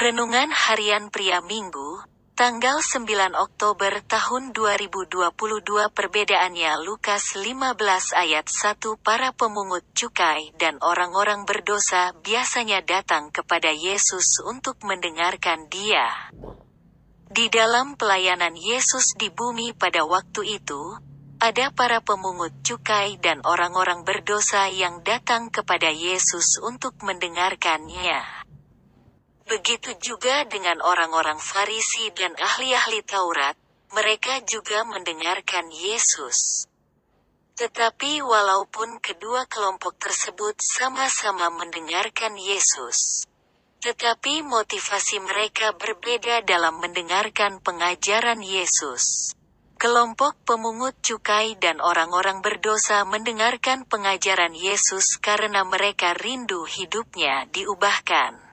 Renungan Harian Pria Minggu, tanggal 9 Oktober tahun 2022 Perbedaannya Lukas 15 ayat 1 Para pemungut cukai dan orang-orang berdosa biasanya datang kepada Yesus untuk mendengarkan dia. Di dalam pelayanan Yesus di bumi pada waktu itu, ada para pemungut cukai dan orang-orang berdosa yang datang kepada Yesus untuk mendengarkannya. Begitu juga dengan orang-orang Farisi dan ahli-ahli Taurat, mereka juga mendengarkan Yesus. Tetapi walaupun kedua kelompok tersebut sama-sama mendengarkan Yesus, tetapi motivasi mereka berbeda dalam mendengarkan pengajaran Yesus. Kelompok pemungut cukai dan orang-orang berdosa mendengarkan pengajaran Yesus karena mereka rindu hidupnya diubahkan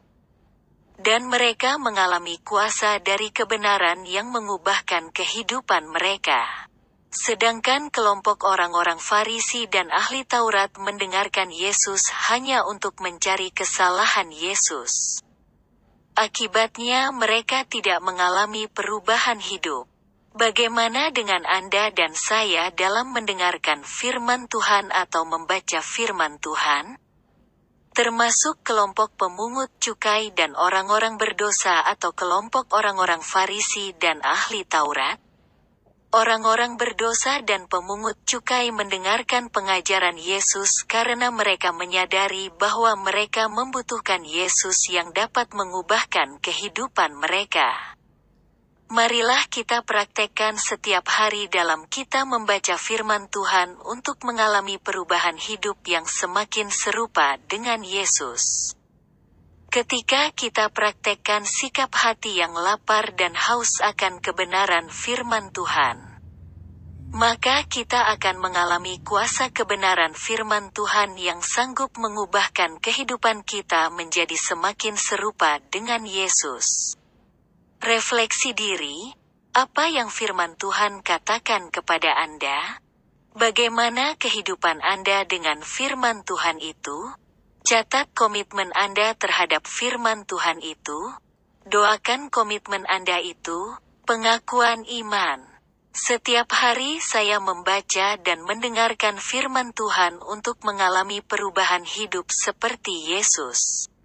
dan mereka mengalami kuasa dari kebenaran yang mengubahkan kehidupan mereka. Sedangkan kelompok orang-orang Farisi dan ahli Taurat mendengarkan Yesus hanya untuk mencari kesalahan Yesus. Akibatnya, mereka tidak mengalami perubahan hidup. Bagaimana dengan Anda dan saya dalam mendengarkan firman Tuhan atau membaca firman Tuhan? Termasuk kelompok pemungut cukai dan orang-orang berdosa atau kelompok orang-orang Farisi dan ahli Taurat? Orang-orang berdosa dan pemungut cukai mendengarkan pengajaran Yesus karena mereka menyadari bahwa mereka membutuhkan Yesus yang dapat mengubahkan kehidupan mereka. Marilah kita praktekkan setiap hari dalam kita membaca firman Tuhan untuk mengalami perubahan hidup yang semakin serupa dengan Yesus. Ketika kita praktekkan sikap hati yang lapar dan haus akan kebenaran firman Tuhan, maka kita akan mengalami kuasa kebenaran firman Tuhan yang sanggup mengubahkan kehidupan kita menjadi semakin serupa dengan Yesus. Refleksi diri, apa yang firman Tuhan katakan kepada Anda? Bagaimana kehidupan Anda dengan firman Tuhan itu? Catat komitmen Anda terhadap firman Tuhan itu. Doakan komitmen Anda itu, pengakuan iman. Setiap hari saya membaca dan mendengarkan firman Tuhan untuk mengalami perubahan hidup seperti Yesus.